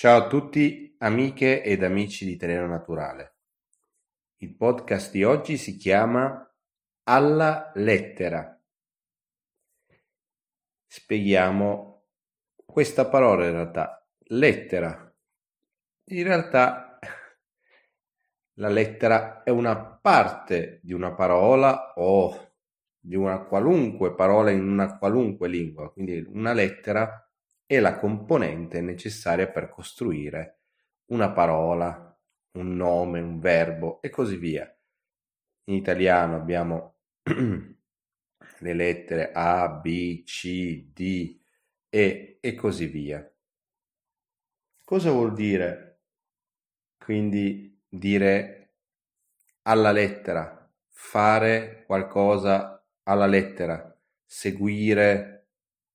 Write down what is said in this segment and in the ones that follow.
Ciao a tutti amiche ed amici di Terreno Naturale. Il podcast di oggi si chiama Alla lettera. Spieghiamo questa parola in realtà, lettera. In realtà la lettera è una parte di una parola o di una qualunque parola in una qualunque lingua, quindi una lettera è la componente necessaria per costruire una parola, un nome, un verbo e così via. In italiano abbiamo le lettere A, B, C, D, E e così via. Cosa vuol dire quindi dire alla lettera, fare qualcosa alla lettera, seguire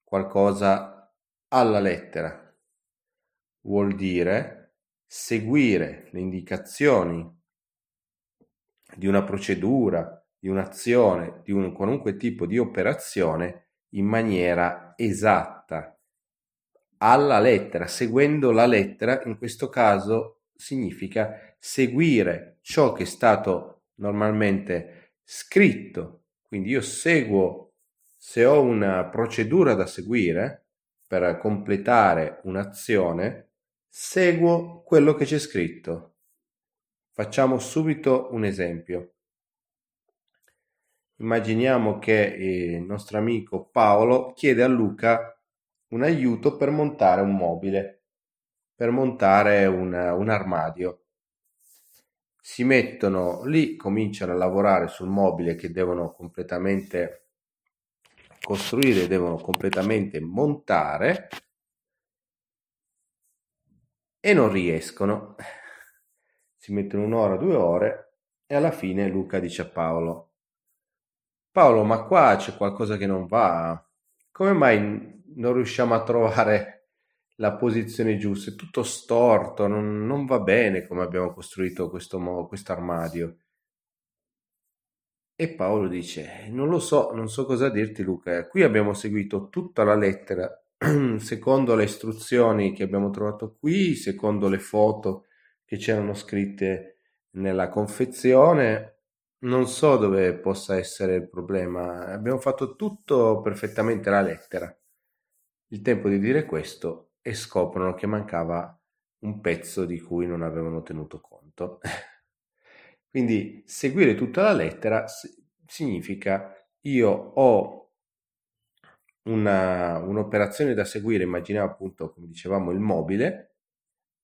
qualcosa alla lettera. Vuol dire seguire le indicazioni di una procedura, di un'azione, di un qualunque tipo di operazione in maniera esatta, alla lettera, seguendo la lettera, in questo caso significa seguire ciò che è stato normalmente scritto quindi io seguo, se ho una procedura da seguire per completare un'azione, seguo quello che c'è scritto. Facciamo subito un esempio. Immaginiamo che il nostro amico Paolo chiede a Luca un aiuto per montare un mobile, per montare un, un armadio si mettono lì, cominciano a lavorare sul mobile che devono completamente costruire, devono completamente montare e non riescono. Si mettono un'ora, due ore e alla fine Luca dice a Paolo, Paolo, ma qua c'è qualcosa che non va. Come mai non riusciamo a trovare la posizione giusta, è tutto storto, non, non va bene come abbiamo costruito questo, questo armadio. E Paolo dice, non lo so, non so cosa dirti Luca, qui abbiamo seguito tutta la lettera, secondo le istruzioni che abbiamo trovato qui, secondo le foto che c'erano scritte nella confezione, non so dove possa essere il problema, abbiamo fatto tutto perfettamente la lettera. Il tempo di dire questo e scoprono che mancava un pezzo di cui non avevano tenuto conto. Quindi seguire tutta la lettera significa io ho una, un'operazione da seguire, immaginiamo appunto, come dicevamo, il mobile,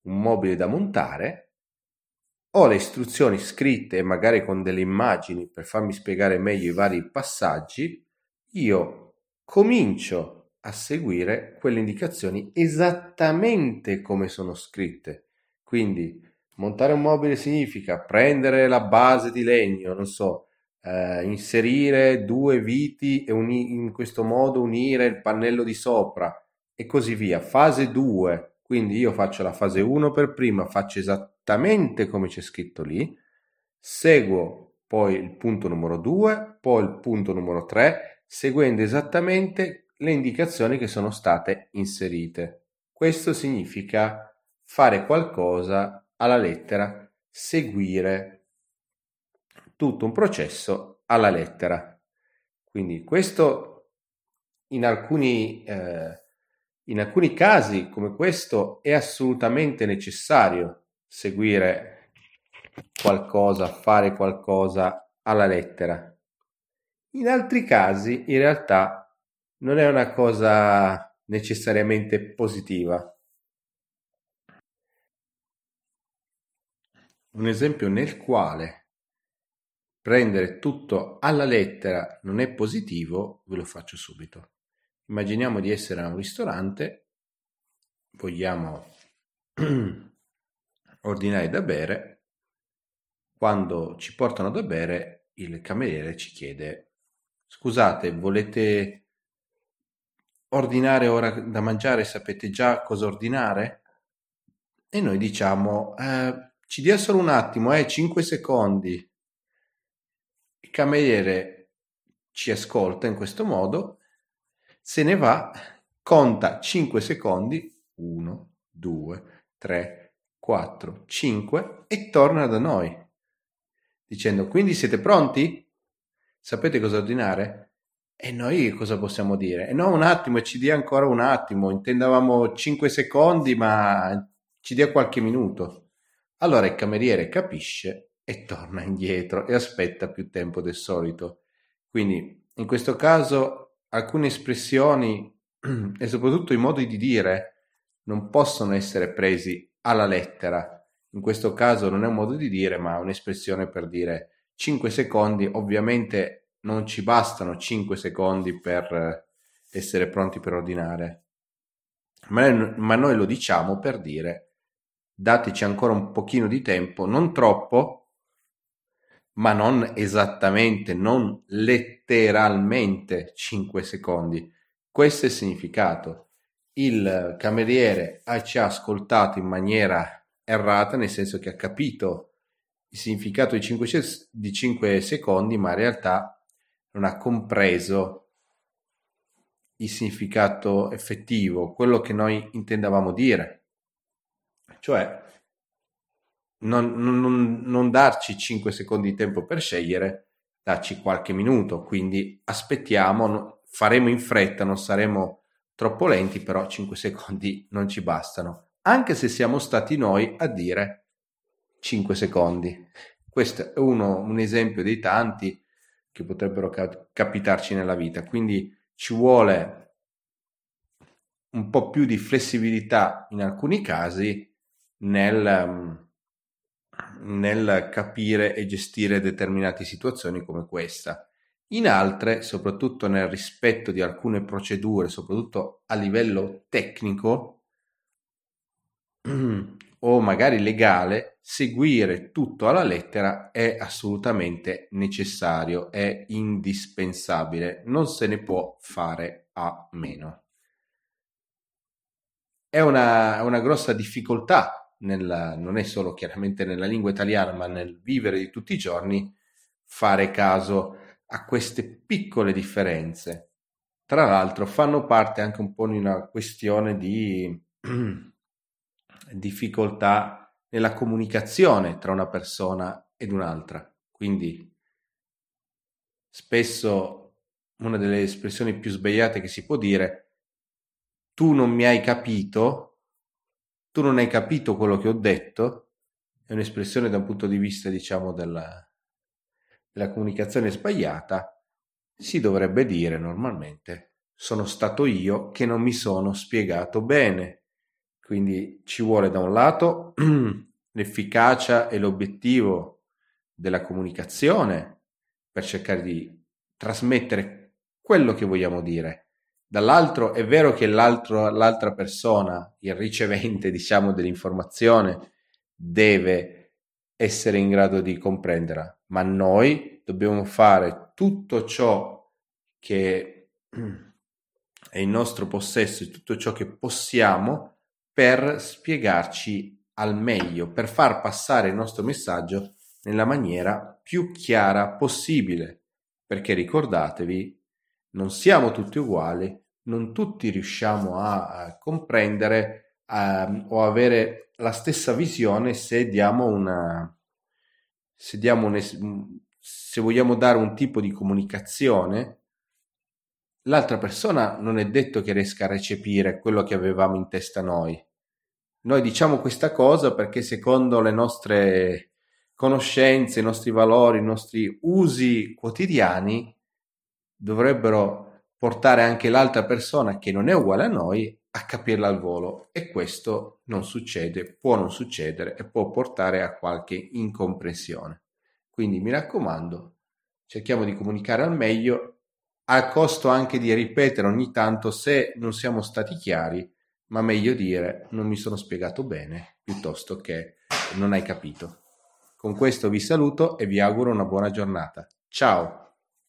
un mobile da montare, ho le istruzioni scritte, magari con delle immagini per farmi spiegare meglio i vari passaggi, io comincio a seguire quelle indicazioni esattamente come sono scritte. Quindi montare un mobile significa prendere la base di legno, non so, eh, inserire due viti e uni- in questo modo unire il pannello di sopra e così via. Fase 2, quindi io faccio la fase 1 per prima, faccio esattamente come c'è scritto lì, seguo poi il punto numero 2, poi il punto numero 3, seguendo esattamente le indicazioni che sono state inserite. Questo significa fare qualcosa alla lettera, seguire tutto un processo alla lettera. Quindi questo in alcuni, eh, in alcuni casi come questo è assolutamente necessario seguire qualcosa, fare qualcosa alla lettera. In altri casi in realtà non è una cosa necessariamente positiva. Un esempio nel quale prendere tutto alla lettera non è positivo, ve lo faccio subito. Immaginiamo di essere a un ristorante, vogliamo ordinare da bere, quando ci portano da bere il cameriere ci chiede scusate, volete ordinare ora da mangiare, sapete già cosa ordinare? E noi diciamo, eh, ci dia solo un attimo, eh, 5 secondi. Il cameriere ci ascolta in questo modo, se ne va, conta 5 secondi, 1, 2, 3, 4, 5 e torna da noi dicendo quindi siete pronti? Sapete cosa ordinare? E noi cosa possiamo dire? E no, un attimo, ci dia ancora un attimo, intendavamo 5 secondi, ma ci dia qualche minuto. Allora il cameriere capisce e torna indietro e aspetta più tempo del solito. Quindi in questo caso alcune espressioni e soprattutto i modi di dire non possono essere presi alla lettera in questo caso non è un modo di dire, ma un'espressione per dire 5 secondi. Ovviamente non ci bastano 5 secondi per essere pronti per ordinare, ma, ma noi lo diciamo per dire dateci ancora un pochino di tempo, non troppo, ma non esattamente, non letteralmente 5 secondi. Questo è il significato. Il cameriere ci ha ascoltato in maniera errata, nel senso che ha capito il significato di 5, di 5 secondi, ma in realtà non ha compreso il significato effettivo, quello che noi intendavamo dire. Cioè, non, non, non darci 5 secondi di tempo per scegliere, darci qualche minuto, quindi aspettiamo, faremo in fretta, non saremo troppo lenti, però 5 secondi non ci bastano. Anche se siamo stati noi a dire 5 secondi. Questo è uno, un esempio dei tanti che potrebbero cap- capitarci nella vita, quindi ci vuole un po' più di flessibilità in alcuni casi nel, nel capire e gestire determinate situazioni come questa. In altre, soprattutto nel rispetto di alcune procedure, soprattutto a livello tecnico, o magari legale, seguire tutto alla lettera è assolutamente necessario, è indispensabile, non se ne può fare a meno. È una, una grossa difficoltà, nella, non è solo chiaramente nella lingua italiana, ma nel vivere di tutti i giorni, fare caso a queste piccole differenze. Tra l'altro fanno parte anche un po' di una questione di difficoltà nella comunicazione tra una persona ed un'altra. Quindi spesso una delle espressioni più sbagliate che si può dire, tu non mi hai capito, tu non hai capito quello che ho detto, è un'espressione da un punto di vista, diciamo, della, della comunicazione sbagliata, si dovrebbe dire normalmente, sono stato io che non mi sono spiegato bene quindi ci vuole da un lato l'efficacia e l'obiettivo della comunicazione per cercare di trasmettere quello che vogliamo dire. Dall'altro è vero che l'altra persona, il ricevente, diciamo, dell'informazione, deve essere in grado di comprenderla, ma noi dobbiamo fare tutto ciò che è in nostro possesso e tutto ciò che possiamo per spiegarci al meglio, per far passare il nostro messaggio nella maniera più chiara possibile. Perché ricordatevi, non siamo tutti uguali, non tutti riusciamo a, comprendere a, o avere la stessa visione se diamo una se diamo un se vogliamo dare un tipo di comunicazione. L'altra persona non è detto che riesca a recepire quello che avevamo in testa noi. Noi diciamo questa cosa perché secondo le nostre conoscenze, i nostri valori, i nostri usi quotidiani dovrebbero portare anche l'altra persona che non è uguale a noi a capirla al volo e questo non succede, può non succedere e può portare a qualche incomprensione. Quindi mi raccomando, cerchiamo di comunicare al meglio, a costo anche di ripetere ogni tanto se non siamo stati chiari ma meglio dire non mi sono spiegato bene piuttosto che non hai capito. Con questo vi saluto e vi auguro una buona giornata. Ciao!